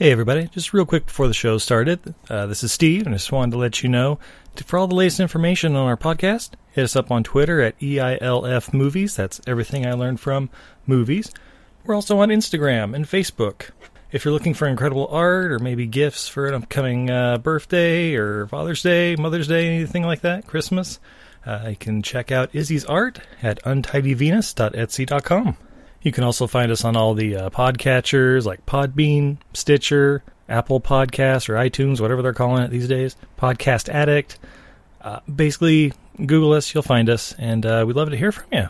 Hey, everybody. Just real quick before the show started, uh, this is Steve, and I just wanted to let you know for all the latest information on our podcast, hit us up on Twitter at EILF Movies. That's everything I learned from movies. We're also on Instagram and Facebook. If you're looking for incredible art or maybe gifts for an upcoming uh, birthday or Father's Day, Mother's Day, anything like that, Christmas, uh, you can check out Izzy's art at untidyvenus.etsy.com. You can also find us on all the uh, podcatchers like Podbean, Stitcher, Apple Podcasts, or iTunes, whatever they're calling it these days. Podcast Addict. Uh, basically, Google us, you'll find us, and uh, we'd love to hear from you.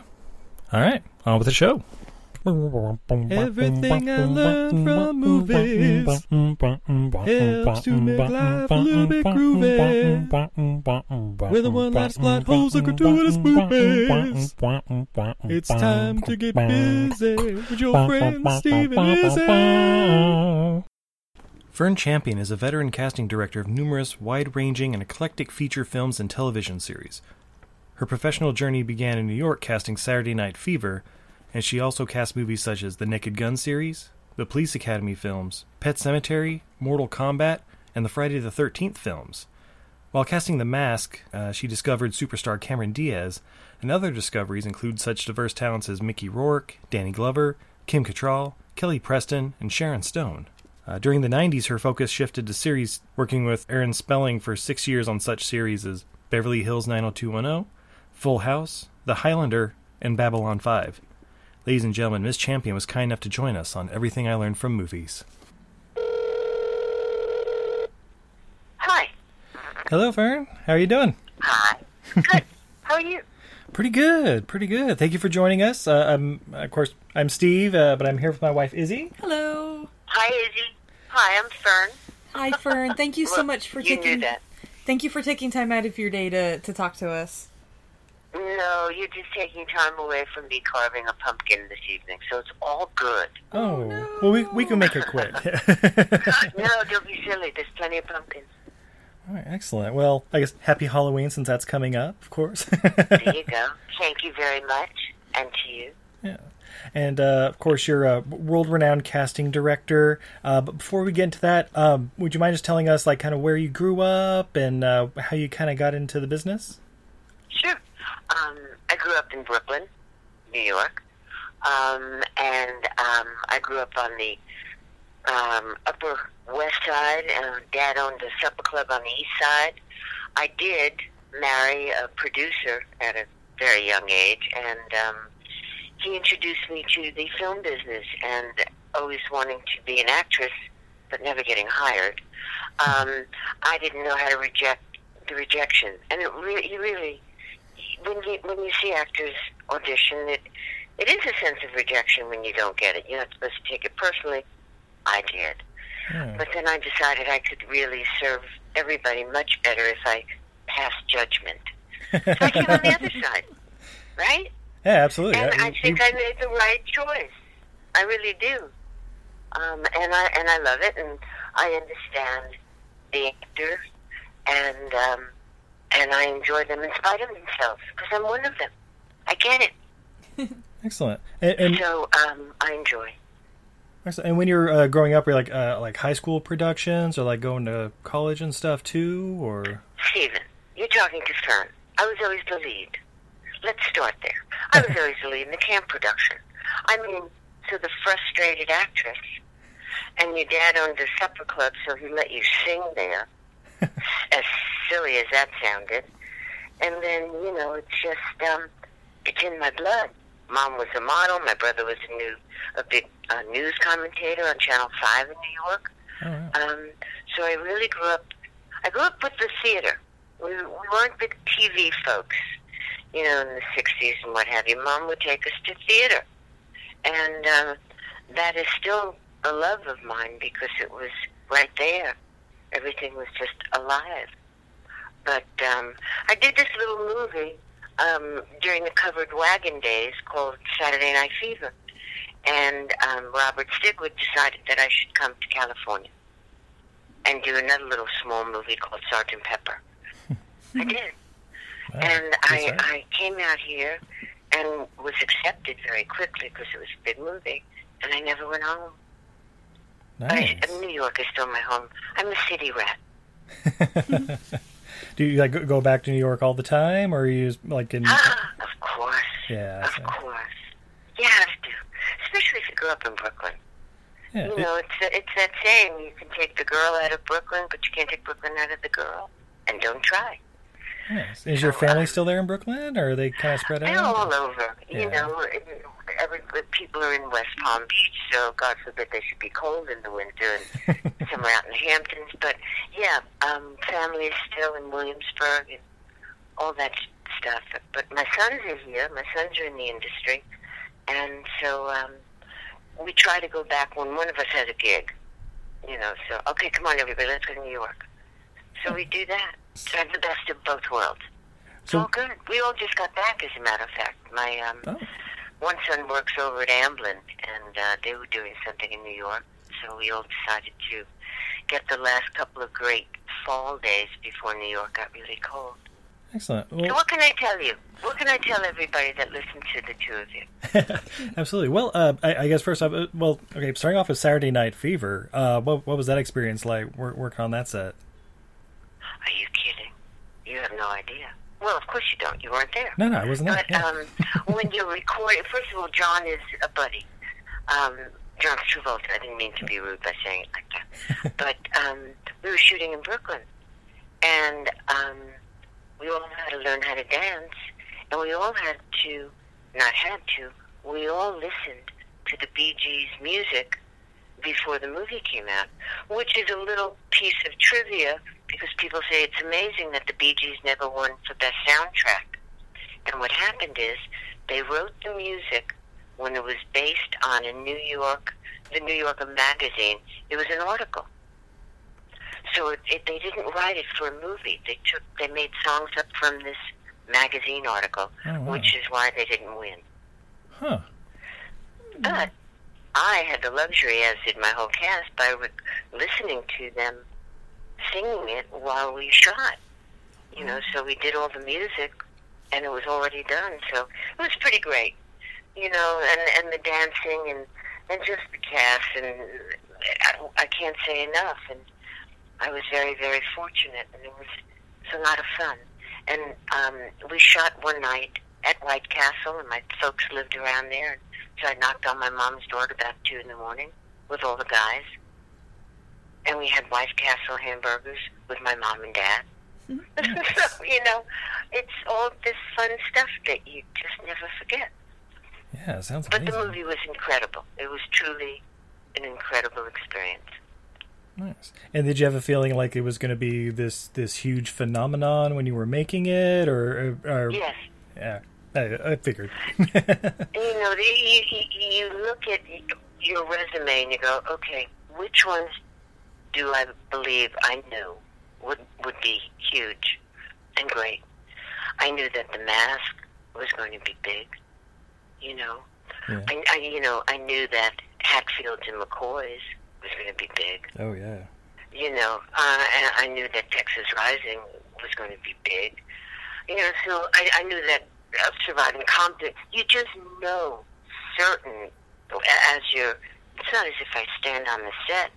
All right, on with the show. Everything I learned from movies helps to make life a little bit groovy. With a one-last plot holes and gratuitous movies. It's time to get busy with your friend Steve and Izzy. Fern Champion is a veteran casting director of numerous wide-ranging and eclectic feature films and television series. Her professional journey began in New York casting Saturday Night Fever, and she also cast movies such as the Naked Gun series, the Police Academy films, Pet Sematary, Mortal Kombat, and the Friday the 13th films. While casting The Mask, uh, she discovered superstar Cameron Diaz, and other discoveries include such diverse talents as Mickey Rourke, Danny Glover, Kim Cattrall, Kelly Preston, and Sharon Stone. Uh, during the 90s, her focus shifted to series, working with Aaron Spelling for six years on such series as Beverly Hills 90210, Full House, The Highlander, and Babylon 5. Ladies and gentlemen, Miss Champion was kind enough to join us on Everything I Learned from Movies. Hi. Hello, Fern. How are you doing? Hi. Good. How are you? Pretty good, pretty good. Thank you for joining us. Uh, I'm, of course, I'm Steve, uh, but I'm here with my wife Izzy. Hello. Hi, Izzy. Hi, I'm Fern. Hi, Fern. Thank you so much for you taking. knew that. Thank you for taking time out of your day to to talk to us. No, you're just taking time away from me carving a pumpkin this evening, so it's all good. Oh, well, we we can make it quick. no, don't be silly. There's plenty of pumpkins. All right, excellent. Well, I guess happy Halloween since that's coming up, of course. There you go. Thank you very much, and to you. yeah. And uh, of course, you're a world-renowned casting director. Uh, but before we get into that, um, would you mind just telling us, like, kind of where you grew up and uh, how you kind of got into the business? Sure. Um, I grew up in Brooklyn, New York, um, and um, I grew up on the um, Upper West Side. Uh, Dad owned a supper club on the East Side. I did marry a producer at a very young age, and um, he introduced me to the film business. And always wanting to be an actress, but never getting hired, um, I didn't know how to reject the rejection, and it really, he really when you when you see actors audition, it it is a sense of rejection when you don't get it. You're not supposed to take it personally. I did, Yeah. but then I decided I could really serve everybody much better if I passed judgment. So I came on the other side, right? Yeah, absolutely. And I you- think I made the right choice. I really do. Um, and I and I love it, and I understand the actors, and um, and I enjoy them in spite of themselves because I'm one of them. I get it, excellent. And, and, so um, I enjoy. excellent. and when you're uh, growing up, were you like uh, like high school productions or like going to college and stuff too, or Stephen, you're talking to Fern. I was always the lead. Let's start there. I was always the lead in the camp production. I mean, so the frustrated actress, and your dad owned a supper club, so he let you sing there. as silly as that sounded. And then, you know, it's just, um, it's in my blood. Mom was a model. My brother was a new, a big uh, news commentator on Channel 5 in New York. oh, wow. Um, so I really grew up. I grew up with the theater. We, we weren't big TV folks, you know, in the '60s and what have you. Mom would take us to theater, and um, that is still a love of mine because it was right there. Everything was just alive. But um, I did this little movie um, during the covered wagon days called Saturday Night Fever, and um, Robert Stigwood decided that I should come to California and do another little small movie called Sergeant Pepper. I did, Wow. and I. I came out here and was accepted very quickly because it was a big movie, and I never went home. I, New York is still my home. I'm a city rat. Do you like go- back to New York all the time, or are you just, like in? Ah, of course. Yeah, Of so- course. You have to. Especially if you grew up in Brooklyn. Yeah, You it- know, it's it's that saying: you can take the girl out of Brooklyn, but you can't take Brooklyn out of the girl. And don't try. Is your family still there in Brooklyn, or are they kind of spread out? They're all over. Yeah. You know, every people are in West Palm Beach, so God forbid they should be cold in the winter, and somewhere out in the Hamptons. But yeah, um, family is still in Williamsburg and all that stuff. But my sons are here. My sons are in the industry, and so um, we try to go back when one of us has a gig. You know, so okay, come on, everybody, let's go to New York. So we do that. So the best of both worlds. So- all good. We all just got back, as a matter of fact. My um, Oh, one son works over at Amblin, and uh, they were doing something in New York, so we all decided to get the last couple of great fall days before New York got really cold. excellent. So what can I tell you? What can I tell everybody that listens to the two of you? absolutely. Well, uh, I, I guess first off, uh, well, okay, starting off with Saturday Night Fever. Uh, what what was that experience like? Work, working on that set. Are you kidding? You have no idea. Well, of course you don't. You weren't there. No, no, I wasn't there. But um, when you're recording, first of all, John is a buddy. Um, John Travolta. I didn't mean to be rude by saying it like that. but um, we were shooting in Brooklyn, and um, we all had to learn how to dance, and we all had to, not had to, we all listened to the Bee Gees music before the movie came out, which is a little piece of trivia because people say it's amazing that the Bee Gees never won for best soundtrack. And what happened is they wrote the music when it was based on a New York, the New Yorker magazine. It was an article. So it, it, they didn't write it for a movie. They took, they made songs up from this magazine article, Oh, wow. which is why they didn't win. Huh. But I had the luxury, as did my whole cast, by re- listening to them singing it while we shot. You know, so we did all the music, and it was already done. So it was pretty great. You know, and and the dancing and and just the cast, and I, I can't say enough. And I was very very fortunate, and it was it's a lot of fun. And um, we shot one night at White Castle, and my folks lived around there. So I knocked on my mom's door at about two in the morning with all the guys, and we had White Castle hamburgers with my mom and dad. so you know, it's all this fun stuff that you just never forget. Yeah, it sounds But amazing. the movie was incredible. It was truly an incredible experience. Nice. And did you have a feeling like it was going to be this this huge phenomenon when you were making it, or, or Yes. yeah, I, I figured. you know, you, you, you look at your resume and you go, okay, which ones do I believe I knew would would be huge and great? I knew that the mask was going to be big. You know, Yeah. I, I you know I knew that Hatfields and McCoys was going to be big. Oh yeah. You know, uh, and I knew that Texas Rising was going to be big. You know, so I, I knew that uh, Surviving Compton. You just know certain as you're. It's not as if I stand on the set,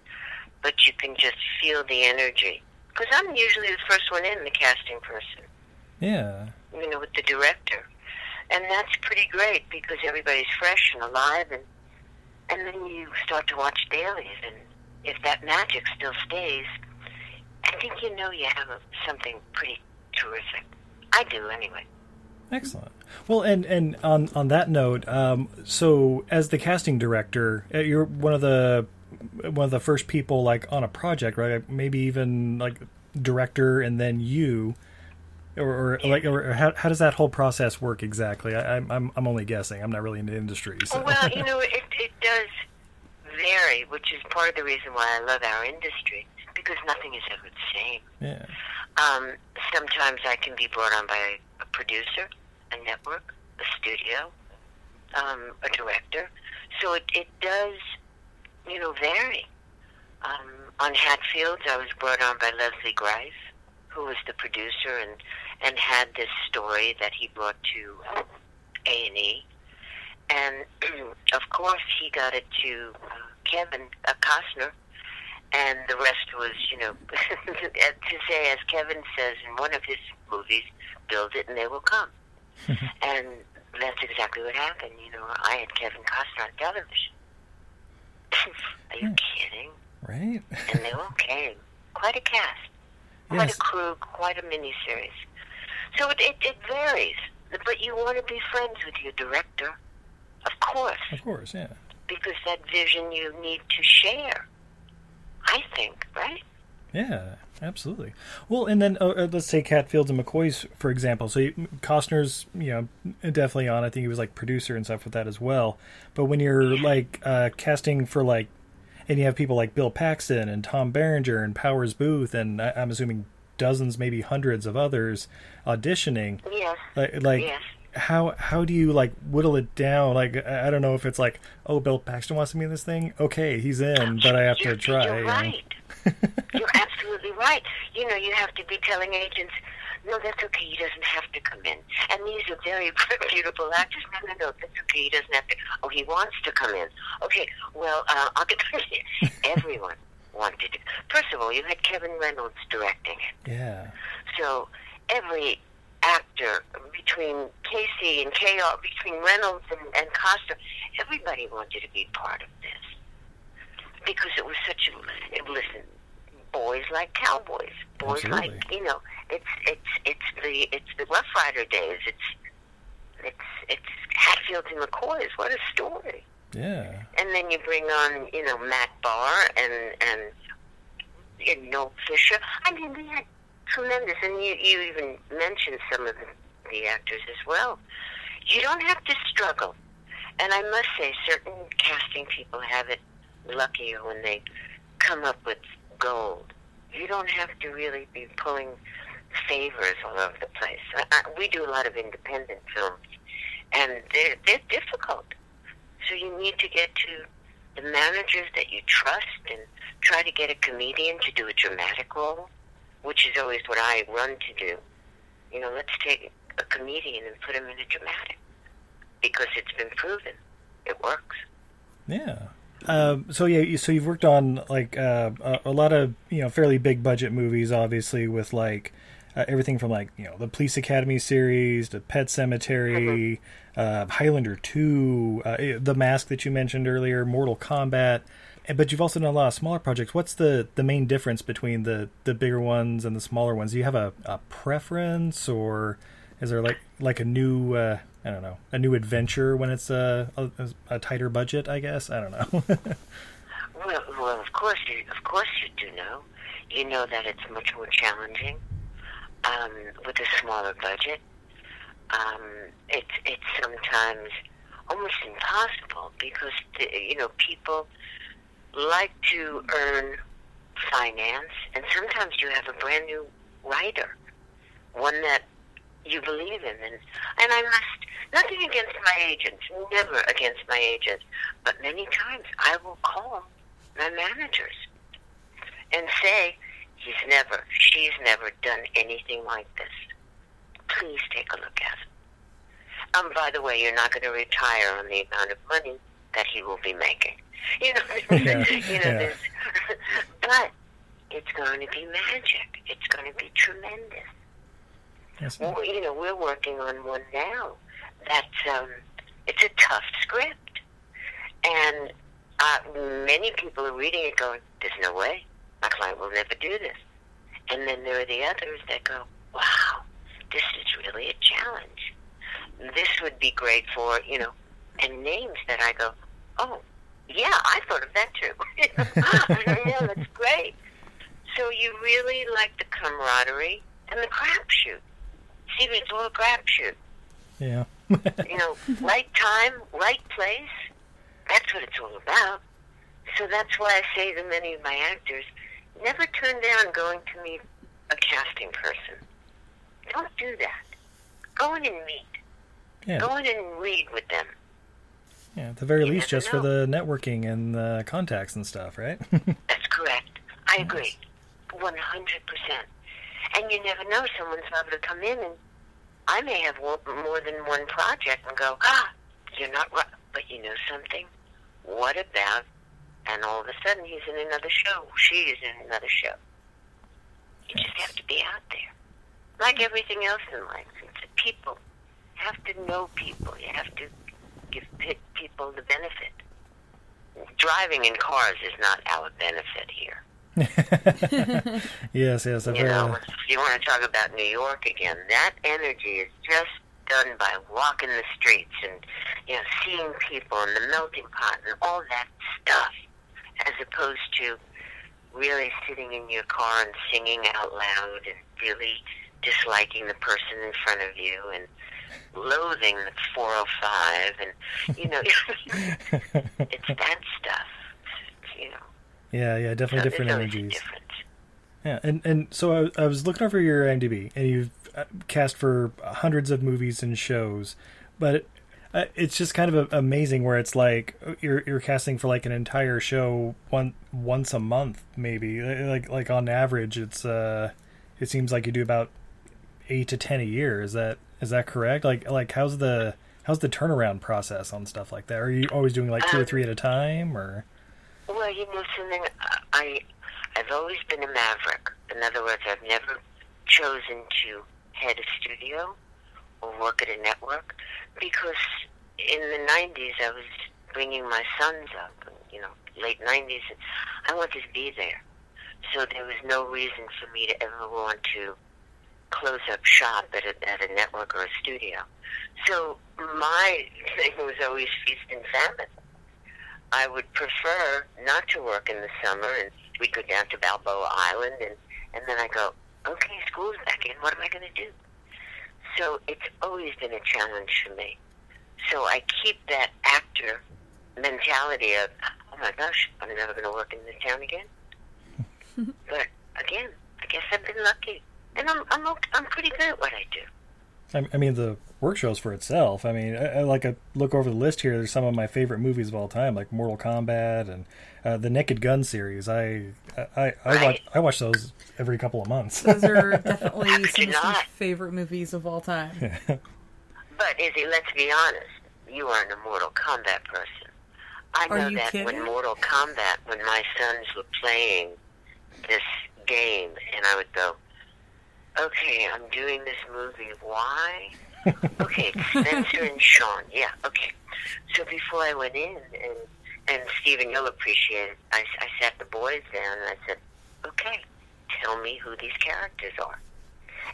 but you can just feel the energy. Because I'm usually the first one in, the casting person. Yeah. You know, with the director, and that's pretty great because everybody's fresh and alive, and and then you start to watch dailies, and if that magic still stays, I think you know you have a, something pretty terrific. I do anyway. Excellent. Well, and and on on that note, um, so as the casting director, uh, you're one of the one of the first people like on a project, right? Like, Maybe even like director, and then you, or, or like, or how how does that whole process work exactly? I, I'm I'm I'm only guessing. I'm not really in the industry, so Well, you know, it, it does vary, which is part of the reason why I love our industry, because nothing is ever the same. yeah, Um, sometimes I can be brought on by a producer, a network, a studio, um, a director. So it, it does, you know, vary. Um, on Hatfields, I was brought on by Leslie Greif, who was the producer and, and had this story that he brought to A and E, and of course he got it to uh, Kevin uh, Costner, and the rest was, you know, to say, as Kevin says in one of his movies, build it and they will come. and that's exactly what happened. You know, I had Kevin Costner on television. Are you hmm. kidding? Right? And they all came. Quite a cast, quite Yes. a crew, quite a miniseries. So it, it, it varies. But you want to be friends with your director, of course, Of course, yeah. because that vision you need to share. I think, right? Yeah, absolutely. Well, and then uh, uh, let's say Hatfields and McCoy's, for example. So you, Costner's, you know, definitely on. I think he was like producer and stuff with that as well. But when you're like uh, casting for like, and you have people like Bill Paxton and Tom Berenger and Powers Boothe, and I, I'm assuming dozens, maybe hundreds of others auditioning. Yes. Like, like how how do you like whittle it down? Like I I don't know if it's like, oh, Bill Paxton wants to be in this thing. Okay, he's in, but I have you're, to try. You're right. you're absolutely right. You know, you have to be telling agents, no, that's okay. He doesn't have to come in. And these are very reputable actors. No, no, no, that's okay. He doesn't have to. Oh, he wants to come in. Okay, well, uh, I'll get Everyone wanted to. First of all, you had Kevin Reynolds directing it. Yeah. So every actor between Casey and KR, between Reynolds and, and Costa, everybody wanted to be part of this because it was such a it, listen. Boys like cowboys. Boys Absolutely. like you know. It's it's it's the it's the Rough Rider days. It's it's it's Hatfields and McCoys. What a story! Yeah. And then you bring on, you know, Matt Barr and and you know Fisher. I mean, we had tremendous, and you you even mentioned some of the, the actors as well. You don't have to struggle, and I must say, certain casting people have it luckier when they come up with gold. You don't have to really be pulling favors all over the place. I, I, we do a lot of independent films, and they're they're difficult. So you need to get to the managers that you trust and try to get a comedian to do a dramatic role, which is always what I run to do. You know, let's take a comedian and put him in a dramatic because it's been proven it works. Yeah. Um, so yeah, so you've worked on like uh, a, a lot of you know fairly big budget movies, obviously with like uh, everything from like you know the Police Academy series to Pet Sematary, uh, Highlander Two, uh, The Mask that you mentioned earlier, Mortal Kombat. But you've also done a lot of smaller projects. What's the, the main difference between the, the bigger ones and the smaller ones? Do you have a, a preference, or is there like like a new uh, I don't know a new adventure when it's a, a, a tighter budget? I guess I don't know. Well, well, of course, you, of course, you do know. You know that it's much more challenging um, with a smaller budget. Um, it's it's sometimes almost impossible because the, you know people like to earn finance, and sometimes you have a brand new writer, one that you believe in, and and I must nothing against my agents, never against my agents, but many times I will call my managers and say, he's never, she's never done anything like this. Please take a look at it. Um, by the way, you're not going to retire on the amount of money that he will be making. You know, Yeah, you know, yeah. there's, but it's going to be magic. It's going to be tremendous. Yes. Well, you know, we're working on one now. That's um, it's a tough script, and uh, many people are reading it going, "There's no way my client will never do this." And then there are the others that go, "Wow, this is really a challenge. This would be great for you know," and names that I go, "Oh, yeah, I thought of that too." yeah, that's great. So you really like the camaraderie and the crapshoot. See, it's a crapshoot. Yeah. You know, right time, right place. That's what it's all about. So that's why I say to many of my actors, never turn down going to meet a casting person. Don't do that. Go in and meet. yeah. Go in and read with them. Yeah. At the very You least, just for the networking and the contacts and stuff, right? That's correct. I agree. 100%. And you never know, someone's liable to come in and I may have more than one project and go, ah, you're not right. But you know something? What about and all of a sudden he's in another show. She is in another show. You just have to be out there, like everything else in life. It's a people. You have to know people. You have to give people the benefit. Driving in cars is not our benefit here. yes, yes, I've You know, if you want to talk about New York again, that energy is just done by walking the streets and you know seeing people and the melting pot and all that stuff, as opposed to really sitting in your car and singing out loud and really disliking the person in front of you and loathing the 405 and you know it's that stuff. You know yeah, yeah, definitely so different there's always a energies. Yeah, and and so I, I was looking over your IMDb, and you've uh, cast for hundreds of movies and shows, but uh, it's just kind of amazing where it's like uh, you're you're casting for like an entire show one once a month, maybe like like on average, it's uh, it seems like you do about eight to ten a year. Is that is that correct? Like like how's the how's the turnaround process on stuff like that? Are you always doing like two or three at a time, or Well, you know something. I I've always been a maverick. In other words, I've never chosen to head a studio or work at a network because in the '90s I was bringing my sons up, you know, late '90s, and I wanted to be there. So there was no reason for me to ever want to close up shop at a, at a network or a studio. So my thing was always feast and famine. I would prefer not to work in the summer, and we'd go down to Balboa Island, and and then I go, okay, school's back in. What am I going to do? So it's always been a challenge for me. So I keep that actor mentality of, oh my gosh, I'm never going to work in this town again. but again, I guess I've been lucky, and I'm I'm ok- I'm pretty good at what I do. I, I mean, the work shows for itself. I mean, I, I like I look over the list here. There's some of my favorite movies of all time, like Mortal Kombat and uh, the Naked Gun series. I I, I, I watch I watch those every couple of months. Those are definitely some of my favorite movies of all time. But Izzy, let's be honest. You aren't a Mortal Kombat person. I Are know you that kidding? when Mortal Kombat, when my sons were playing this game, and I would go, "Okay, I'm doing this movie. Why? okay, Spencer and Sean. Yeah, okay." So before I went in, and and Stephen, you'll appreciate it. I, I sat the boys down and I said, "Okay, tell me who these characters are."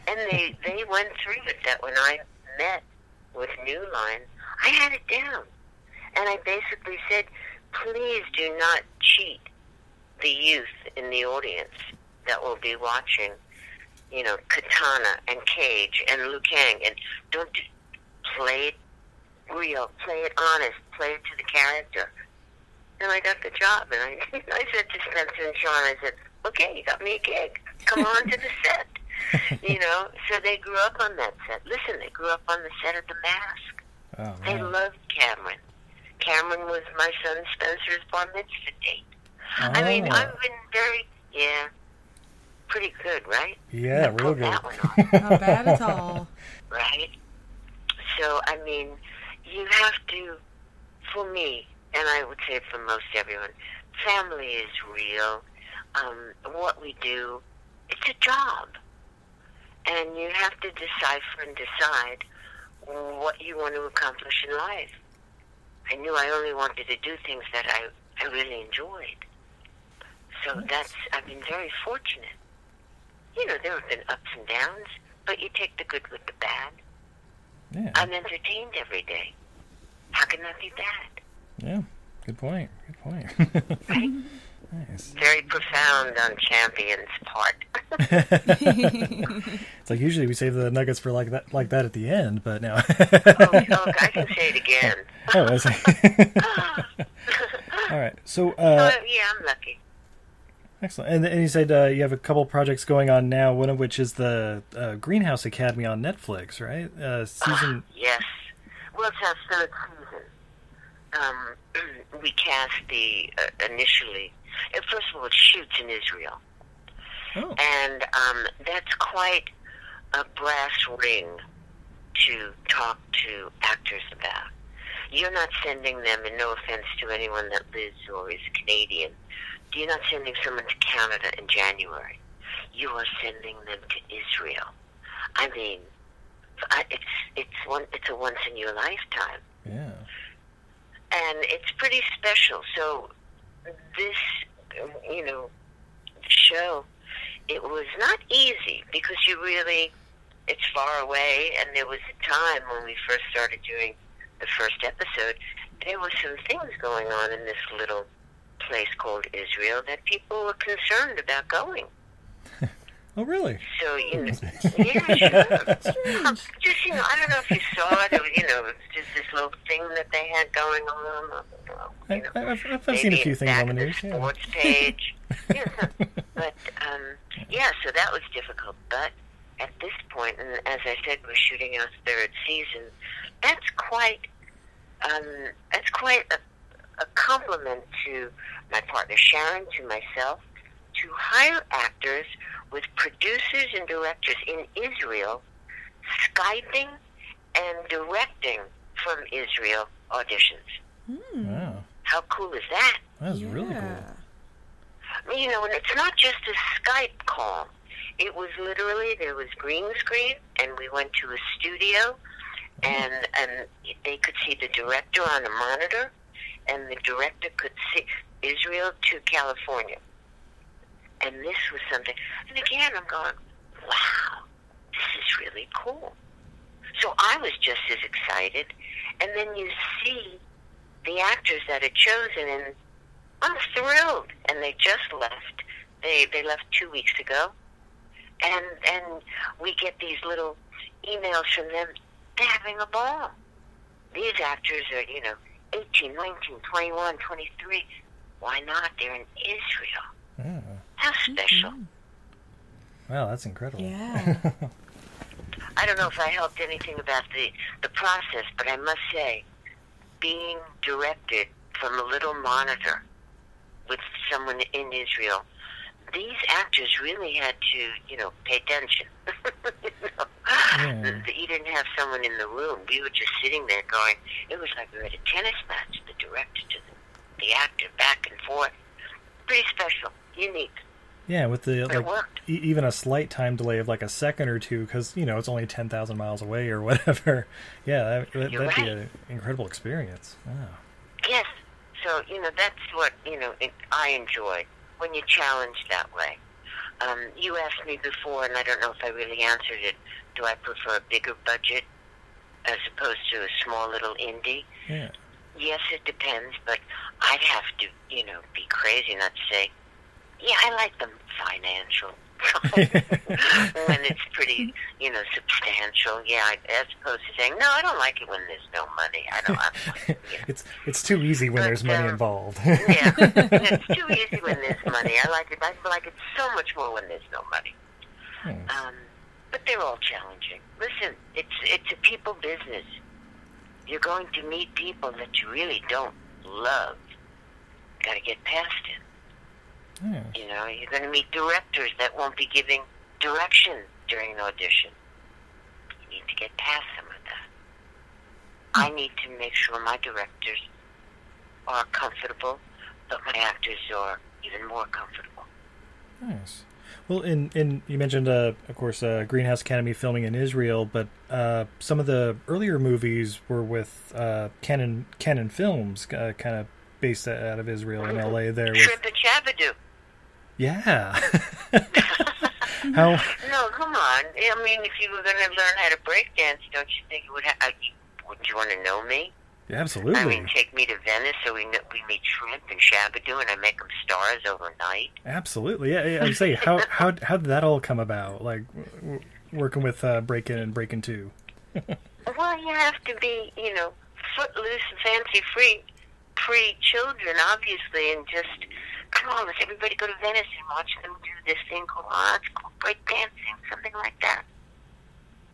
And they they went through it. That when I met with New Line, I had it down. And I basically said, please do not cheat the youth in the audience that will be watching, you know, Kitana and Cage and Liu Kang. And don't do, play it real, play it honest, play it to the character. And I got the job. And I, I said to Spencer and Sean, I said, okay, you got me a gig. Come on to the set. you know, so they grew up on that set. Listen, they grew up on the set of The Mask. Oh, They loved Cameron. Cameron was my son Spencer's bar mitzvah date. I mean, Oh. I've been very, yeah, pretty good, right? yeah, real good. that one off, Not bad at all. right? So, I mean, you have to, for me, and I would say for most everyone, family is real. Um, what we do, it's a job. And you have to decipher and decide what you want to accomplish in life. I knew I only wanted to do things that I, I really enjoyed. So that's, I've been very fortunate. You know, there have been ups and downs, but you take the good with the bad. Yeah, I'm entertained every day. How can that be bad? yeah. Good point. Good point. Right? nice. Very profound on Champion's part. It's like usually we save the nuggets for like that, like that at the end, but now. oh, oh, I can say it again. oh, I see. All right. So, uh, oh, yeah, I'm lucky. Excellent. And, and you said uh, you have a couple projects going on now. One of which is the uh, Greenhouse Academy on Netflix, right? Uh, season. Yes. Well, it's our third season. Um, we cast the uh, initially. First of all, it shoots in Israel, Oh, and um, that's quite a brass ring to talk to actors about. You're not sending them, and no offense to anyone that lives or is Canadian, you're not sending someone to Canada in January. You are sending them to Israel. I mean, it's it's one it's a once in your lifetime, Yeah. and it's pretty special. So this, you know, show, it was not easy because you really it's far away, and there was a time when we first started doing the first episode, there were some things going on in this little place called Israel that people were concerned about going. Oh, really? So you know, yeah, sure. just you know, I don't know if you saw it. Was, you know, it just this little thing that they had going on. I, You know, I've, I've, I've seen a few things on the news. Yeah. sports page. yeah, but um, yeah, so that was difficult. But at this point, and as I said, we're shooting our third season. That's quite um, that's quite a, a compliment to my partner Sharon, to myself, to hire actors with producers and directors in Israel, skyping and directing from Israel auditions. Hmm. Wow. How cool is that? That was really cool. You know, and it's not just a Skype call. It was literally there was green screen, and we went to a studio, and and they could see the director on a monitor, and the director could see Israel to California, and this was something. And again, I'm going, wow, this is really cool. So I was just as excited, and then you see the actors that are chosen, and I'm thrilled. And they just left. They they left two weeks ago, and and we get these little emails from them. They're having a ball. These actors are you know 18, 19, 21, 23. Why not? They're in Israel. Yeah. How special. Mm-hmm. Wow, that's incredible. Yeah. I don't know if I helped anything about the the process, but I must say, being directed from a little monitor with someone in Israel, these actors really had to, you know, pay attention. you, know? Yeah. you didn't have someone in the room. We were just sitting there going. It was like we were at a tennis match. The director to the, the actor, back and forth. Pretty special, unique. Yeah, with the But like e- even a slight time delay of like a second or two, because you know it's only ten thousand miles away or whatever. Yeah, that, that, that'd be an incredible experience. Wow. Yes. So, you know, that's what, you know, it, I enjoy when you're challenged that way. Um, you asked me before, and I don't know if I really answered it. Do I prefer a bigger budget as opposed to a small little indie? Yeah. Yes, it depends, but I'd have to, you know, be crazy not to say, yeah, I like them financial. when it's pretty, you know, substantial. Yeah, as opposed to saying, no, I don't like it when there's no money. I don't. I don't like, you know. it's it's too easy when But, there's money um, involved. Yeah, it's too easy when there's money. I like it. I like it so much more when there's no money. Hmm. Um, but they're all challenging. Listen, it's it's a people business. You're going to meet people that you really don't love. Got to get past it. Yeah. You know, you're going to meet directors that won't be giving direction during an audition. You need to get past some of that. I need to make sure my directors are comfortable, but my actors are even more comfortable. Nice. Well, in in you mentioned, uh, of course, uh, Greenhouse Academy filming in Israel, but uh, some of the earlier movies were with uh, Cannon Cannon Films, uh, kind of based out of Israel and L.A. There, with and Shabba-Doo. Yeah. How? No, come on. I mean, if you were going to learn how to break dance, don't you think it would? Ha- uh, wouldn't you want to know me? I Absolutely. I mean, take me to Venice so we we meet Shrimp and Shabba-Doo, and I make them stars overnight. Absolutely. Yeah, yeah. I say how how how did that all come about? Like w- w- working with uh, Breakin' and Breakin' Two. Well, you have to be, you know, footloose and fancy free, pre children, obviously, and just come let's everybody go to Venice and watch them do this thing called oh, it's called break dancing, something like that.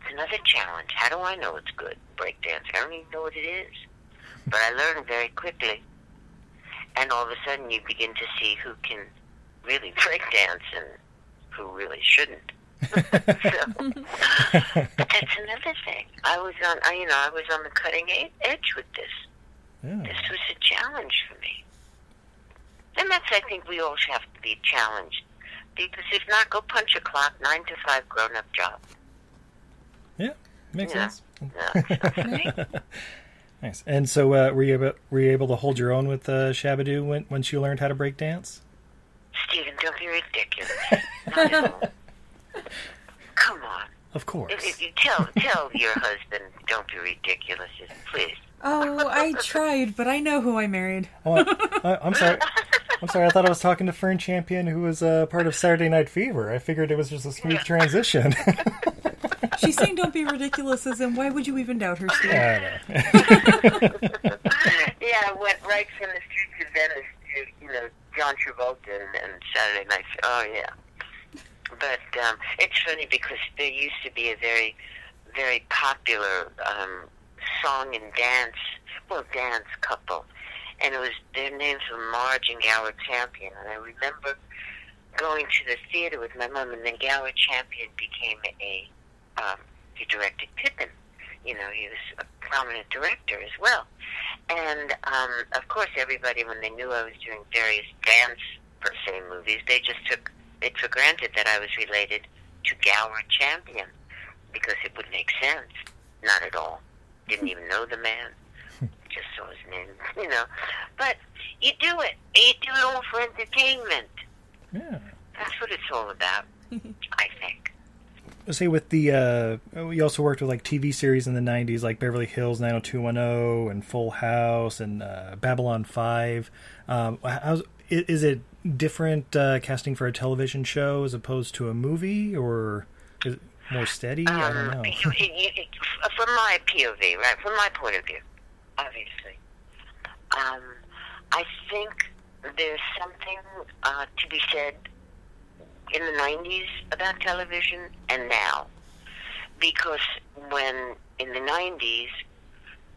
It's another challenge. How do I know it's good break dancing? I don't even know what it is, but I learned very quickly, and all of a sudden you begin to see who can really break dance and who really shouldn't. so, but that's another thing. I was on, I, you know, I was on the cutting edge with this. Yeah. This was a challenge for me. And that's, I think, we all should have to be challenged. Because if not, go punch a clock, nine to five grown up job. Yeah, makes Yeah. sense. No, it's not for me. Nice. And so, uh, were you able, were you able to hold your own with uh, Shabba-Doo when once you learned how to break dance? Stephen, don't be ridiculous. Not at all. Come on. Of course. If, if you tell tell your husband, don't be ridiculous, please. Oh, I tried, but I know who I married. Oh, I, I, I'm sorry. I'm sorry. I thought I was talking to Fern Champion, who was uh, part of Saturday Night Fever. I figured it was just a smooth transition. She's saying don't be ridiculous, as in, why would you even doubt her, Steve? I know. Yeah, I went right from the streets of Venice to, you know, John Travolta and, and Saturday Night. Oh, yeah. But um, it's funny because there used to be a very, very popular um, song and dance, well, dance couple. And it was, their names were Marge and Gower Champion. And I remember going to the theater with my mom, and then Gower Champion became a, um, he directed Pippin. You know, he was a prominent director as well. And um, of course, everybody, when they knew I was doing various dance per se movies, they just took it for granted that I was related to Gower Champion because it would make sense. Not at all. Didn't even know the man. Saw his name, you know. But you do it. You do it all for entertainment. Yeah. That's what it's all about. I think. Say with the uh, we also worked with like TV series in the '90s, like Beverly Hills 90210 and Full House and uh, Babylon Five. Um, how's, is it different uh, casting for a television show as opposed to a movie, or is it more steady? I don't Um, know. you- you- you- from my POV, right? From my point of view, obviously. Um, I think there's something uh, to be said in the 90s about television and now. Because when in the 90s,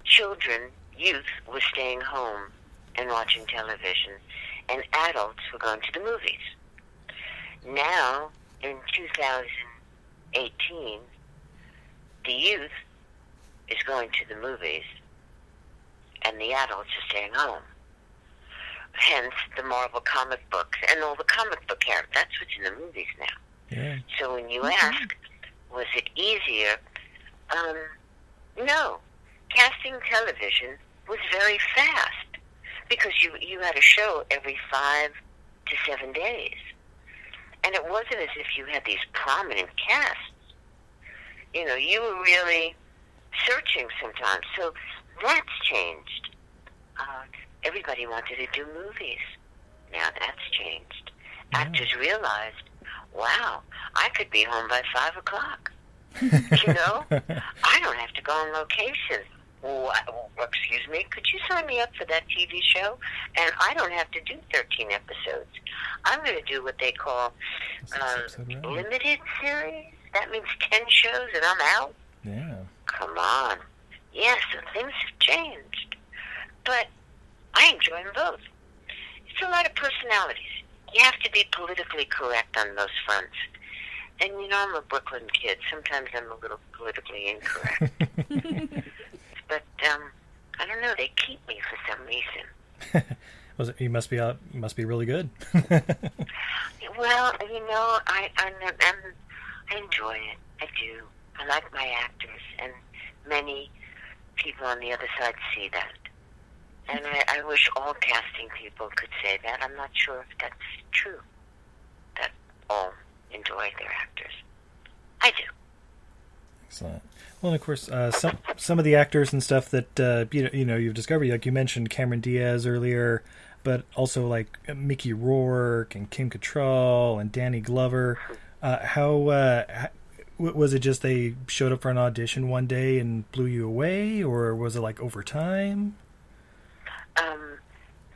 children, youth, were staying home and watching television, and adults were going to the movies. Now, in 2018, the youth is going to the movies, and the adults are staying home. Hence, the Marvel comic books and all the comic book characters. That's what's in the movies now. yeah. So when you ask, was it easier? Um, no. Casting television was very fast because you you had a show every five to seven days, and it wasn't as if you had these prominent casts. You know, you were really searching sometimes. So that's changed. Uh, everybody wanted to do movies. Now that's changed. Actors realized, wow, I could be home by five o'clock. you know, I don't have to go on location. What, excuse me, could you sign me up for that TV show? And I don't have to do 13 episodes. I'm going to do what they call uh, limited series. That means 10 shows and I'm out. Yeah. Come on. Yes, so things have changed. But I enjoy them both. It's a lot of personalities. You have to be politically correct on those fronts. And you know, I'm a Brooklyn kid. Sometimes I'm a little politically incorrect. but um, I don't know. They keep me for some reason. Was it, you must be uh, you must be really good. Well, you know, I I'm, I'm, I enjoy it. I do. I like my actors, and many people on the other side see that. And I, I wish all casting people could say that. I'm not sure if that's true. That all enjoy their actors. I do. Excellent. Well, and of course, uh, some some of the actors and stuff that uh, you know, you know you've discovered, like you mentioned Cameron Diaz earlier, but also like Mickey Rourke and Kim Cattrall and Danny Glover. Uh, how uh, was it? Just they showed up for an audition one day and blew you away, or was it like over time? Um,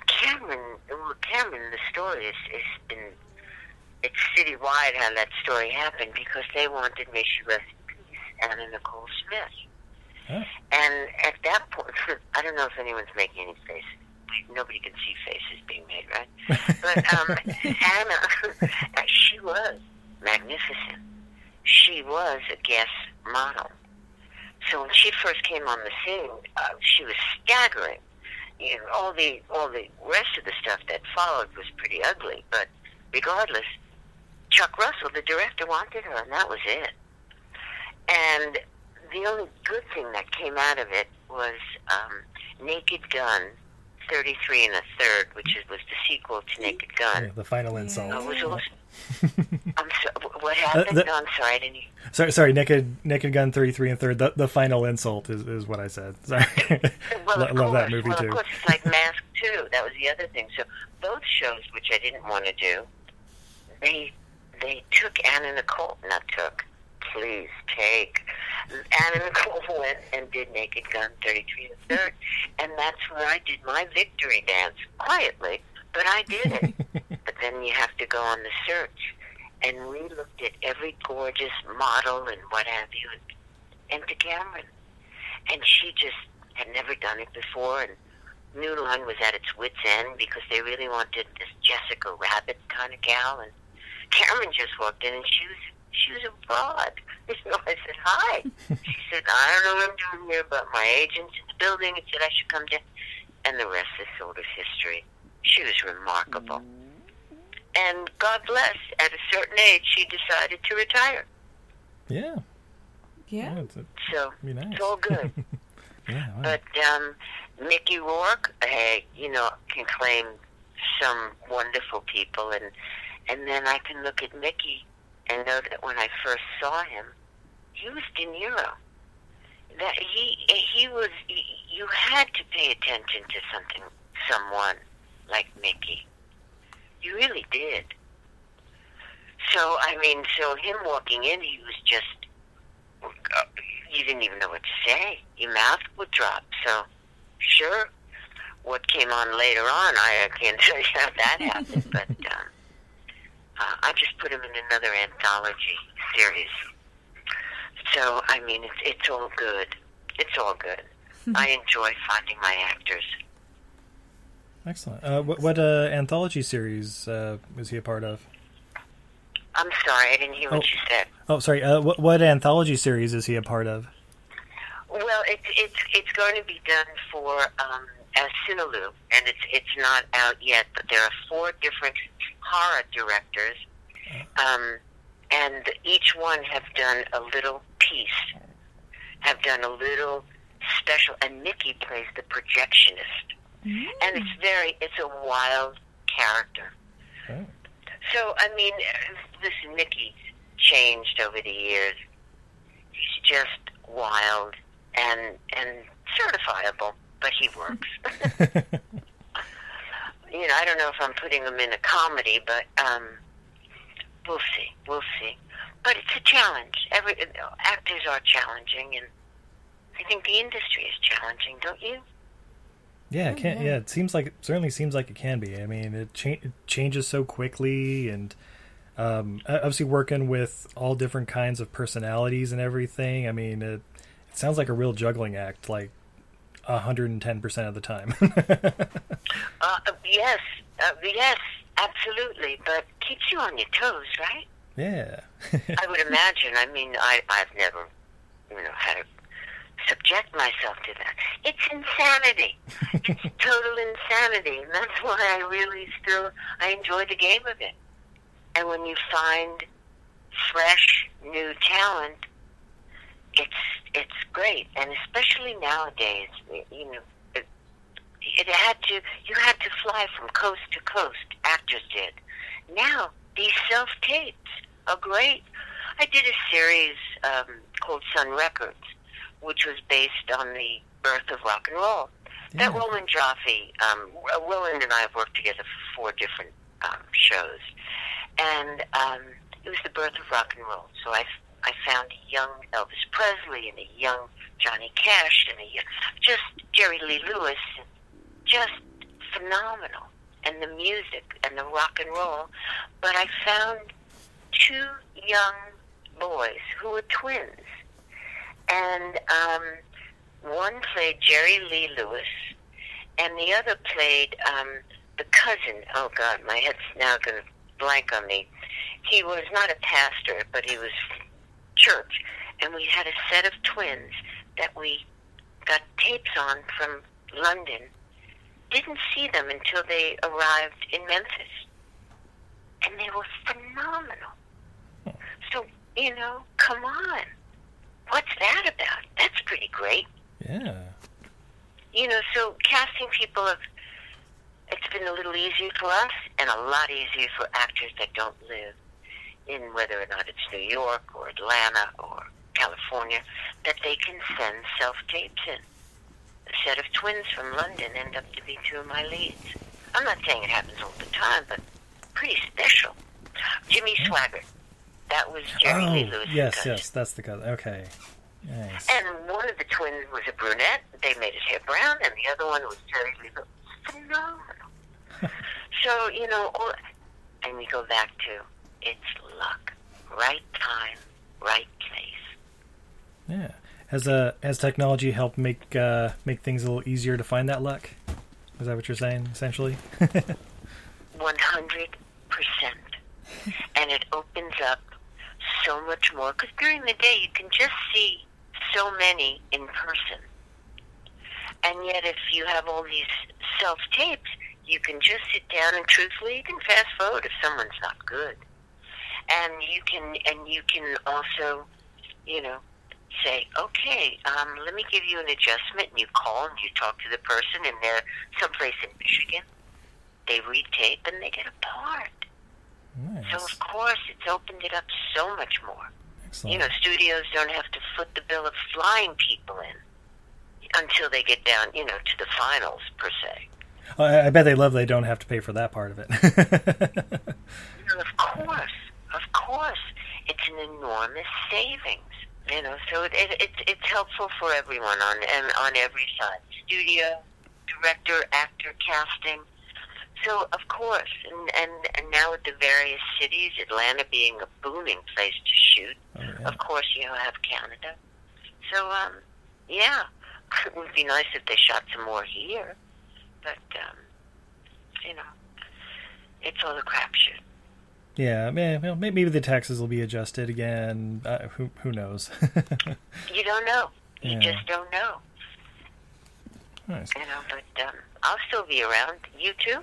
Cameron, well, Cameron, the story is, is been, it's citywide how that story happened because they wanted May She Rest in Peace, Anna Nicole Smith. Oh. And at that point, I don't know if anyone's making any faces. Nobody can see faces being made, right? But um, Anna, she was magnificent. She was a guest model. So when she first came on the scene, uh, she was staggering. you know, all the all the rest of the stuff that followed was pretty ugly. But regardless, Chuck Russell, the director, wanted her, and that was it. And the only good thing that came out of it was um, Naked Gun, 33 and a third, which is, was the sequel to Naked Gun. Yeah, the final insult. Uh, was also, I'm so, what uh, happened? the- no, I'm sorry, I didn't. Sorry, sorry, naked, naked gun thirty three and third. The, the final insult is, is what I said. Sorry, Well, Lo- of love that course. movie well, too. Of course, it's like Mask too. That was the other thing. So both shows, which I didn't want to do, they they took Anna Nicole. Not took. Please take. Anna Nicole went and did Naked Gun 33 and a third, and that's where I did my victory dance quietly, but I did it. Then you have to go on the search, and we looked at every gorgeous model and what have you, and, and to Cameron, and she just had never done it before, and New Line was at its wits' end because they really wanted this Jessica Rabbit kind of gal, and Cameron just walked in, and she was she was a fraud. You know, I said hi. she said, I don't know what I'm doing here, but my agent's in the building and said I should come down, and the rest is sort of history. She was remarkable. And God bless, at a certain age, she decided to retire. yeah, Yeah. yeah, it's, it'd So be nice. it's all good. Yeah, wow. But um, Mickey Rourke, hey, you know, can claim some wonderful people, and and then I can look at Mickey and know that when I first saw him, he was De Niro. That he he was. You had to pay attention to something, someone like Mickey. You really did. So I mean, so him walking in, he was just uh, you didn't even know what to say. Your mouth would drop. So, sure, what came on later on, I, I can't tell you how that happened, but um, uh, I just put him in another anthology series. So, I mean, it's, it's all good. It's all good. I enjoy finding my actors. Excellent. Uh, what what uh, anthology series uh, was he a part of? I'm sorry, I didn't hear what Oh. you said. Oh, sorry. Uh, what what anthology series is he a part of? Well, it's it's it's going to be done for um, as Sinaloo, and it's it's not out yet. But there are four different horror directors, um, and each one have done a little piece, have done a little special. And Mickey plays the projectionist, and it's very it's a wild character. Oh. So I mean, listen, Mickey's changed over the years. He's just wild and and certifiable, but he works. you know, I don't know if I'm putting him in a comedy, but um, we'll see, we'll see. But it's a challenge. Every actors are challenging, and I think the industry is challenging, don't you? Yeah, Oh, it can, yeah. yeah. It seems like it certainly seems like it can be. I mean, it, cha- it changes so quickly, and um, obviously working with all different kinds of personalities and everything. I mean, it, it sounds like a real juggling act, like hundred and ten percent of the time. Uh, yes, uh, yes, absolutely. But keeps you on your toes, right? yeah, I would imagine. I mean, I, I've never, you know, had to subject myself to that. It's insanity. it's total insanity, and that's why I really still I enjoy the game of it. And when you find fresh, new talent, it's it's great, and especially nowadays, you know. It, it had to you had to fly from coast to coast actors did now these self tapes are great i did a series um, called sun records which was based on the birth of rock and roll that Roland Joffé um, roland and i have worked together for four different um, shows and um, it was the birth of rock and roll so i I found a young Elvis Presley and a young Johnny Cash and a just Jerry Lee Lewis, just phenomenal. And the music and the rock and roll. But I found two young boys who were twins. And um, one played Jerry Lee Lewis, and the other played um, the cousin. Oh, God, my head's now going blank on me. He was not a pastor, but he was church. And we had a set of twins that we got tapes on from London didn't see them until they arrived in Memphis. And they were phenomenal. So, you know, come on. What's that about? That's pretty great. Yeah. You know, so casting people have it's been a little easier for us and a lot easier for actors that don't live in whether or not it's New York or Atlanta or California, that they can send self tapes in. A set of twins from London end up to be two of my leads. I'm not saying it happens all the time, but pretty special. Jimmy Swaggart. That was Jerry Lee Oh, Lewis. yes, yes, that's the guy. Okay. Nice. And one of the twins was a brunette. They made his hair brown, and the other one was Jerry Lee Lewis. Phenomenal. so, you know, all, and we go back to it's luck. Right time, right place. Yeah. Has uh has technology helped make uh make things a little easier to find that luck? Is that what you're saying, essentially? 100%. And it opens up so much more. Because during the day, you can just see so many in person. And yet, if you have all these self tapes, you can just sit down and truthfully, you can fast forward if someone's not good. And you can, and you can also, you know, say, okay, um, let me give you an adjustment. And you call and you talk to the person, and they're someplace in Michigan. They read tape and they get a part. Nice. So of course, it's opened it up so much more. Excellent. You know, studios don't have to foot the bill of flying people in until they get down, you know, to the finals per se. Oh, I, bet they love they don't have to pay for that part of it. You know, of course, of course, it's an enormous savings. You know, so it, it, it's it's helpful for everyone on and on every side, studio, director, actor, casting. So of course, and and and now with the various cities, Atlanta being a booming place to shoot, Oh, yeah. of course you have Canada. So um, yeah, it would be nice if they shot some more here, but um, you know, it's all a crapshoot. Yeah, well, maybe the taxes will be adjusted again. Uh, who who knows? You don't know. You Yeah. just don't know. nice. You know, but um, I'll still be around. You too.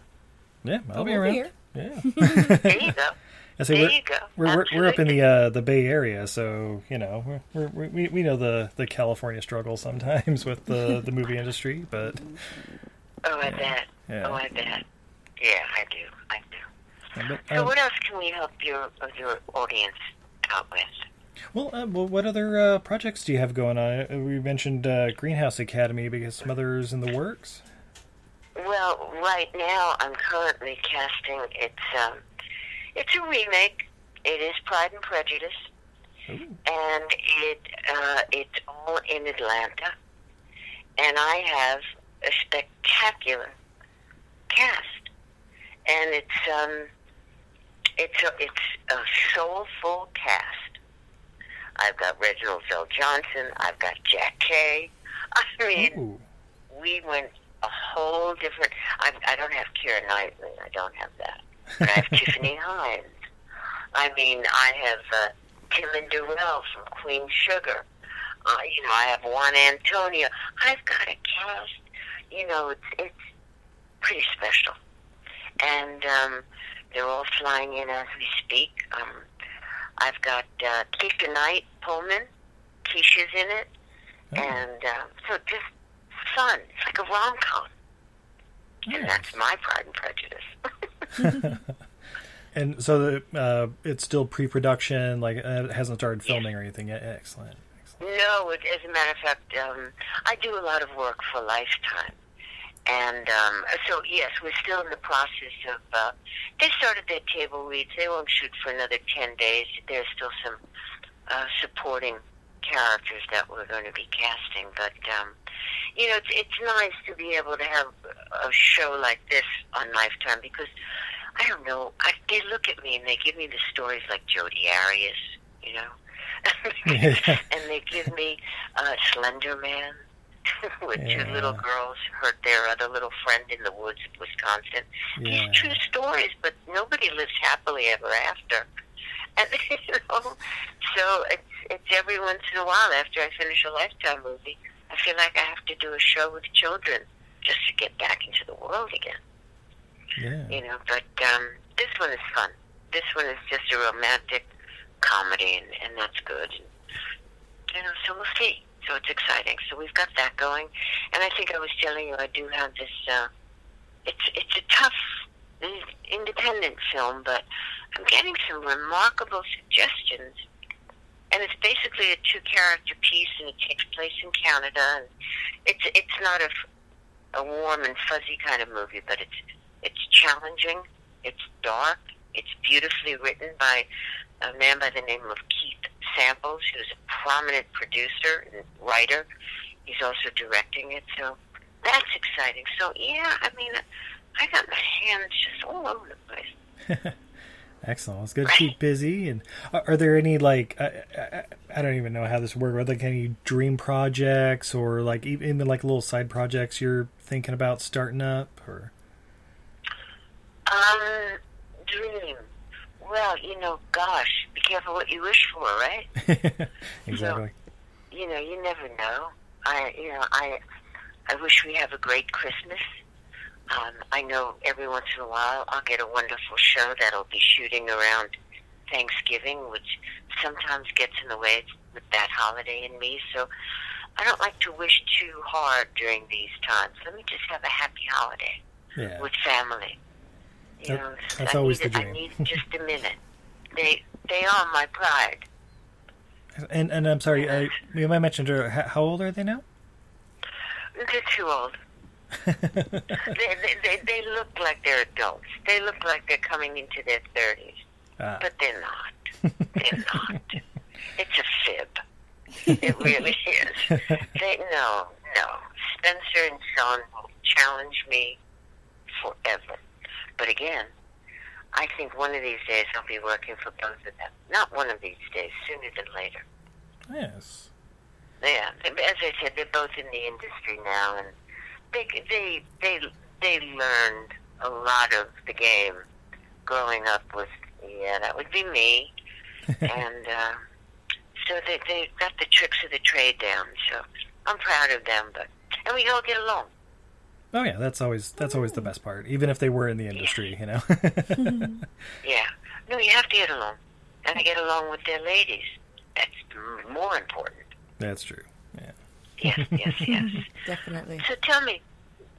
Yeah, I'll be We'll around. here. Yeah. There you go. I say There we're, you go. we're, we're we're up in the uh, the Bay Area, so you know we're, we're, we we know the, the California struggle sometimes with the, the movie industry, but Oh, I bet. Yeah. Oh, I bet. Yeah, I do. I do. but, So, um, what else can we help your your audience out with? well, uh, well, what other uh, projects do you have going on? Uh, We mentioned uh, Greenhouse Academy because some others in the works. Well, right now I'm currently casting. It's um, it's a remake. It is Pride and Prejudice, Ooh. and it uh, it's all in Atlanta, and I have a spectacular cast, and it's um, it's a it's a soulful cast. I've got Reginald VelJohnson. I've got Jackée. I mean, Ooh. we went a whole different. I, I don't have Keira Knightley. I don't have that. But I have Tiffany Hines. I mean, I have uh, Timon Durrett from Queen Sugar. Uh, you know, I have Juan Antonio. I've got a cast. You know, it's it's pretty special, and um, they're all flying in as we speak. Um, I've got uh, Keshia Knight Pulliam. Keshia's in it, Oh, and uh, so just fun. It's like a rom com, and that's my Pride and Prejudice. And so the, uh, it's still pre-production, like uh, it hasn't started filming or anything yet. Excellent. Excellent. no, it, as a matter of fact, um, I do a lot of work for Lifetime, and um, so yes, we're still in the process of. Uh, they started their table reads. They won't shoot for another ten days. There's still some uh, supporting characters that we're going to be casting, but um, you know, it's it's nice to be able to have a show like this on Lifetime because I don't know. I, they look at me and they give me the stories like Jodi Arias, you know, and they give me uh, Slender Man. with Yeah. two little girls hurt their other little friend in the woods of Wisconsin. Yeah. These true stories, but nobody lives happily ever after. And you know, so it's it's every once in a while after I finish a lifetime movie, I feel like I have to do a show with children just to get back into the world again. Yeah. You know, but um, this one is fun. This one is just a romantic comedy, and, and that's good. And, you know, so we'll see. So it's exciting. So we've got that going, and I think I was telling you I do have this. Uh, it's it's a tough independent film, but I'm getting some remarkable suggestions. And it's basically a two character piece, and it takes place in Canada. And it's it's not a, a warm and fuzzy kind of movie, but it's it's challenging. It's dark. It's beautifully written by a man by the name of Keith Samples, who's a prominent producer and writer. He's also directing it, so that's exciting. So yeah, I mean, I got my hands just all over the place. Excellent. It's good to keep busy. And are, are there any like I, I, I, don't even know how this works. Are there like any dream projects or like even like little side projects you're thinking about starting up or? Um, dream. Well, you know, gosh, be careful what you wish for, right? exactly. So, you know, you never know. I, you know, I, I wish we have a great Christmas. Um, I know every once in a while I'll get a wonderful show that'll be shooting around Thanksgiving, which sometimes gets in the way with that holiday in me. So I don't like to wish too hard during these times. Let me just have a happy holiday yeah. with family. You that, know, that's I always need, the dream. I need just a minute. They they are my pride. And and I'm sorry, I, you might mention how old are they now? They're too old. they, they, they, they look like they're adults. They look like they're coming into their 30s. Ah. But they're not. They're not. It's a fib. It really is. They, no, no. Spencer and Sean will challenge me forever. But again, I think one of these days I'll be working for both of them. Not one of these days, sooner than later. Yes. Yeah, as I said, they're both in the industry now, and they they they they learned a lot of the game growing up with yeah that would be me. And uh, so they they got the tricks of the trade down so I'm proud of them but and we all get along. Oh yeah that's always that's always the best part even if they were in the industry you know? Yeah. No you have to get along and to get along with their ladies. That's more important. That's true. yeah Yes, yes, yes. Definitely. So tell me,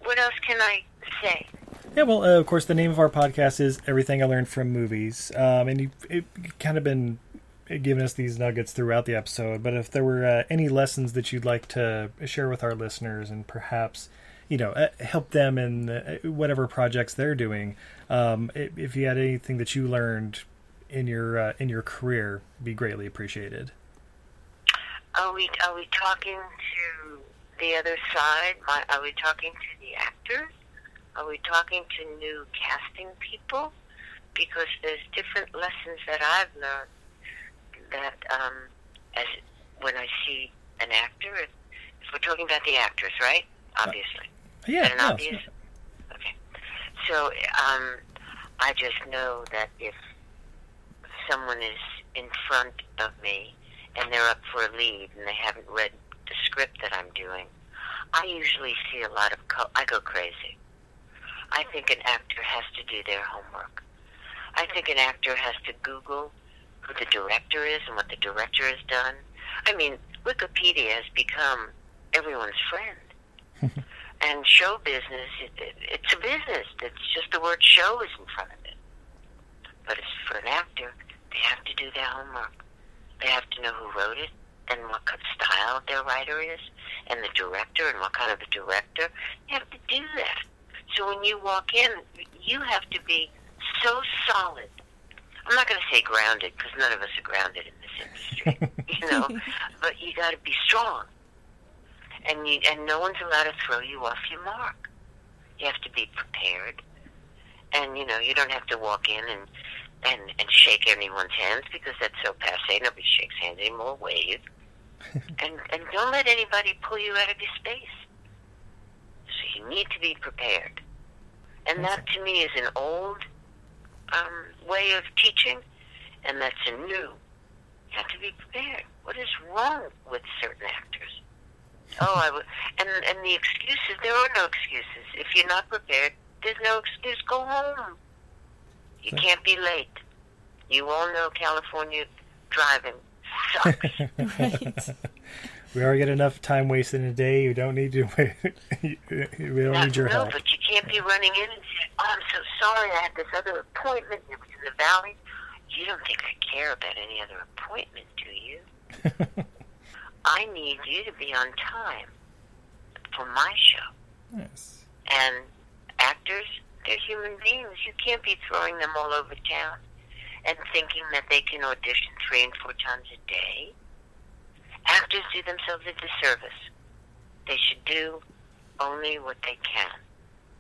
what else can I say? Yeah, well, uh, of course, the name of our podcast is Everything I Learned from Movies. Um, and you've it, kind of been giving us these nuggets throughout the episode. But if there were uh, any lessons that you'd like to share with our listeners and perhaps, you know, uh, help them in uh, whatever projects they're doing, um, if you had anything that you learned in your uh, in your career, be greatly appreciated. Are we are we talking to the other side? Are we talking to the actors? Are we talking to new casting people? Because there's different lessons that I've learned that um, as when I see an actor, if, if we're talking about the actors, right? Obviously. Uh, yeah. No, obvious. Okay. So um, I just know that if someone is in front of me and they're up for a lead and they haven't read the script that I'm doing, I usually see a lot of. Co- I go crazy. I think an actor has to do their homework. I think an actor has to Google who the director is and what the director has done. I mean, Wikipedia has become everyone's friend. and show business, it, it, it's a business. It's just the word show is in front of it. But as for an actor, they have to do their homework. They have to know who wrote it and what kind of style their writer is, and the director and what kind of a director. You have to do that. So when you walk in, you have to be so solid. I'm not going to say grounded because none of us are grounded in this industry, you know. But you got to be strong, and you and no one's allowed to throw you off your mark. You have to be prepared, and you know you don't have to walk in and and and shake anyone's hands because that's so passe. Nobody shakes hands anymore. Wave, and and don't let anybody pull you out of your space. So you need to be prepared, and that to me is an old um, way of teaching, and that's a new. You have to be prepared. What is wrong with certain actors? Oh, I would. And and the excuses. There are no excuses. If you're not prepared, there's no excuse. Go home. You can't be late. You all know California driving sucks. Right. We already get enough time wasted in a day. You don't need to. we don't Not- need your no, help. but you can't be running in and saying, "Oh, I'm so sorry. I had this other appointment. It was in the valley." You don't think I care about any other appointment, do you? I need you to be on time for my show. Yes. And actors, they're human beings. You can't be throwing them all over town and thinking that they can audition three and four times a day. Actors do themselves a disservice. They should do only what they can.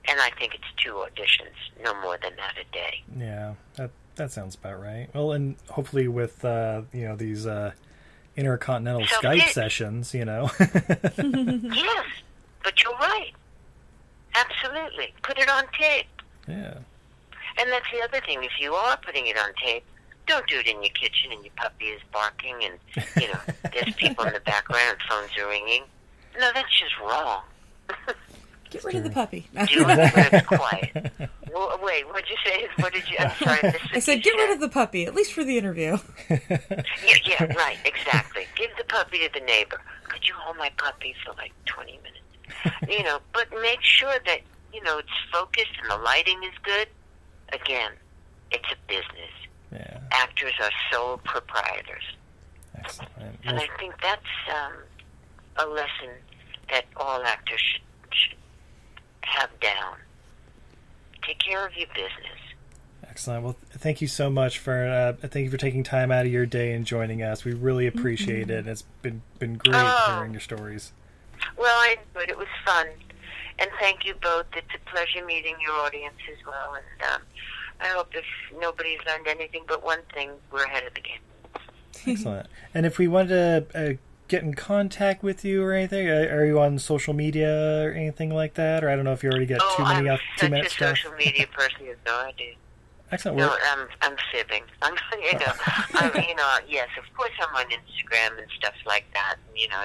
And I think it's two auditions, no more than that a day. Yeah, that that sounds about right. Well, and hopefully with uh, you know these uh, intercontinental So Skype it- sessions, you know. yes, but you're right. Absolutely. Put it on tape. yeah. And that's the other thing. If you are putting it on tape, don't do it in your kitchen and your puppy is barking and, you know, there's people in the background, phones are ringing. No, that's just wrong. Get rid of the puppy. Do it where it's quiet. Well, wait, what'd you say? What did you? I'm sorry. I I said, you get rid of the puppy, at least for the interview. Yeah, yeah, right, exactly. Give the puppy to the neighbor. Could you hold my puppy for like 20 minutes? You know, but make sure that, you know, it's focused and the lighting is good. Again, it's a business. Yeah. Actors are sole proprietors. Excellent. And I think that's um, a lesson that all actors should, should have down. Take care of your business. excellent. Well, thank you so much for uh, thank you for taking time out of your day and joining us. We really appreciate it. It's been been great Oh. hearing your stories. Well, I enjoyed it. It was fun. And thank you both. It's a pleasure meeting your audience as well. And um, I hope if nobody's learned anything but one thing, we're ahead of the game. Excellent. And if we wanted to uh, get in contact with you or anything, are, are you on social media or anything like that? Or I don't know if you already get oh, too many I'm off two such a stuff. social media person. No idea. Excellent. No, I'm I'm fibbing. I'm you know I'm you know yes of course I'm on Instagram and stuff like that. You know,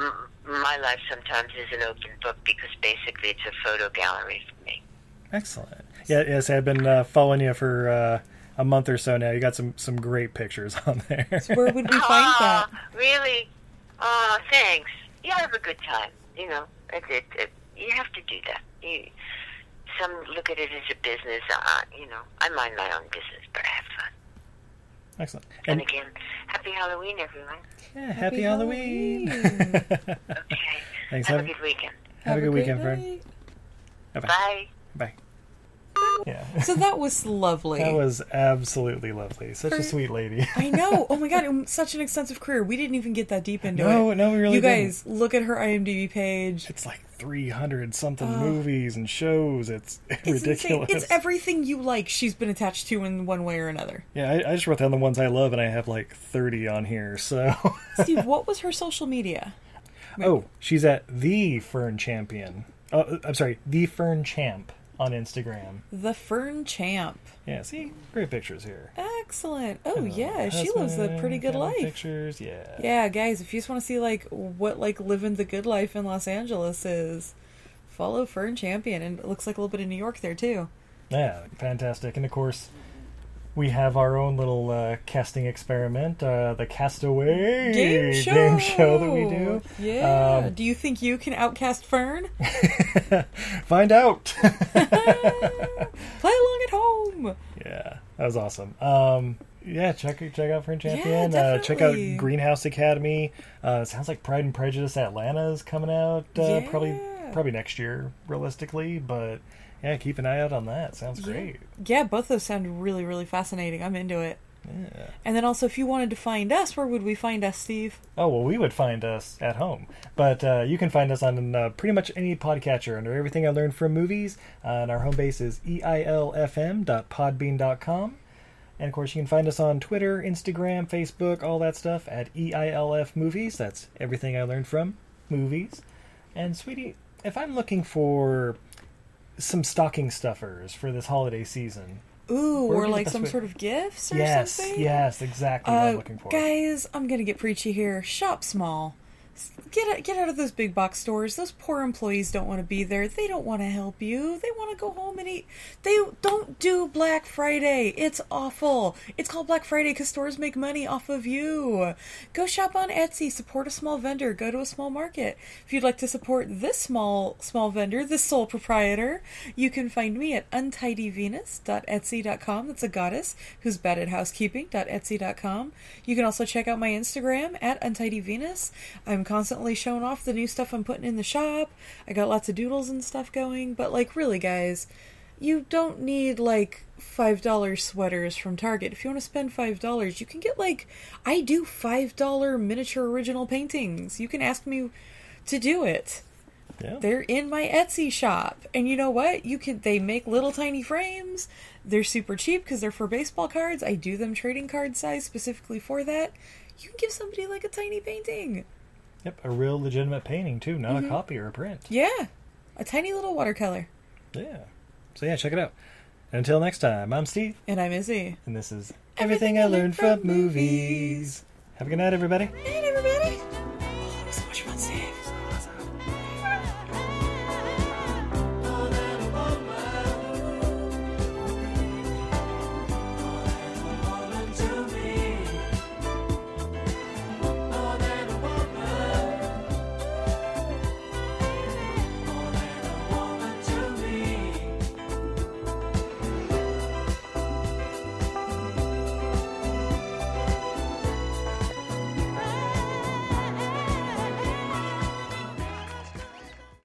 m- my life sometimes is an open book because basically it's a photo gallery for me. excellent. Yeah, yes, I've been uh, following you for uh, a month or so now. You got some some great pictures on there. Where would we find that? Really? Oh, thanks. You have a good time. You know, it, it, it, you have to do that. You, some look at it as a business. Uh, you know, I mind my own business, but I have fun. Excellent. And, And again, happy Halloween, everyone. yeah, happy, Halloween. Okay. Thanks. Have Have, a good weekend. have a good weekend, friend. night. Bye-bye. Bye. Bye. Yeah. So that was lovely. That was absolutely lovely. Such a sweet lady. I know. Oh my god, such an extensive career. We didn't even get that deep into No, it. no, no, we really You guys, look at her IMDb page. It's like 300 something movies and shows. It's, It's ridiculous. insane. It's everything you like. She's been attached to in one way or another. yeah, I, I just wrote down the ones I love, and I have like 30 on here. So, Steve, what was her social media? oh, she's at the Fern Champion. Oh, uh, I'm sorry, the Fern Champ on Instagram. The Fern Champ. Yeah, see, great pictures here. Excellent. Oh know, yeah, she lives a pretty good life. Pictures, yeah. Yeah, guys, if you just want to see like what like living the good life in Los Angeles is, follow Fern Champion, and it looks like a little bit of New York there too. Yeah, fantastic. And of course, we have our own little uh, casting experiment, uh, the Castaway Game show. game show that we do. Yeah. Um, do you think you can outcast Fern? Find out. Play along at home. yeah, that was awesome. Um, yeah, check check out Fern Champion. Yeah, uh, check out. Greenhouse Academy. Uh, it sounds like Pride and Prejudice Atlanta is coming out uh, probably probably next year, realistically. But yeah, keep an eye out on that. Sounds great. Yeah, both of those sound really, really fascinating. I'm into it. Yeah. And then also, if you wanted to find us, where would we find us, Steve? Oh well, we would find us at home, but uh, you can find us on uh, pretty much any podcatcher under everything I learned from movies. Uh, and our home base is eilfm.podbean.com. And of course, you can find us on Twitter, Instagram, Facebook, all that stuff at EILF Movies. That's everything I learned from movies. And sweetie, if I'm looking for some stocking stuffers for this holiday season, Ooh, or like some way- sort of gifts or yes, something? yes, exactly what I'm Uh, looking for. guys, I'm gonna get preachy here. Shop small. Get get out of those big box stores. Those poor employees don't want to be there. They don't want to help you. They want to go home and eat. They don't do Black Friday. It's awful. It's called Black Friday because stores make money off of you. Go shop on Etsy. Support a small vendor. Go to a small market. If you'd like to support this small small vendor, this sole proprietor, you can find me at untidyvenus.etsy.com. That's a goddess who's bad at housekeeping.etsy.com. You can also check out my Instagram at untidyvenus. I'm constantly showing off the new stuff I'm putting in the shop. I got lots of doodles and stuff going, but like really guys, you don't need like $5 sweaters from Target. If you want to spend $5, you can get like I do $5 miniature original paintings. You can ask me to do it. Yeah. They're in my Etsy shop. And you know what? You can they make little tiny frames. They're super cheap because they're for baseball cards. I do them trading card size specifically for that. You can give somebody like a tiny painting. Yep, a real legitimate painting too, not mm-hmm. a copy or a print. Yeah, a tiny little watercolor. Yeah. So yeah, check it out. Until next time, I'm Steve. And I'm Izzy. And this is Everything, Everything I, Learned from, from movies. movies. Have a good night, everybody. Good night, everybody. Oh, so much fun, Steve.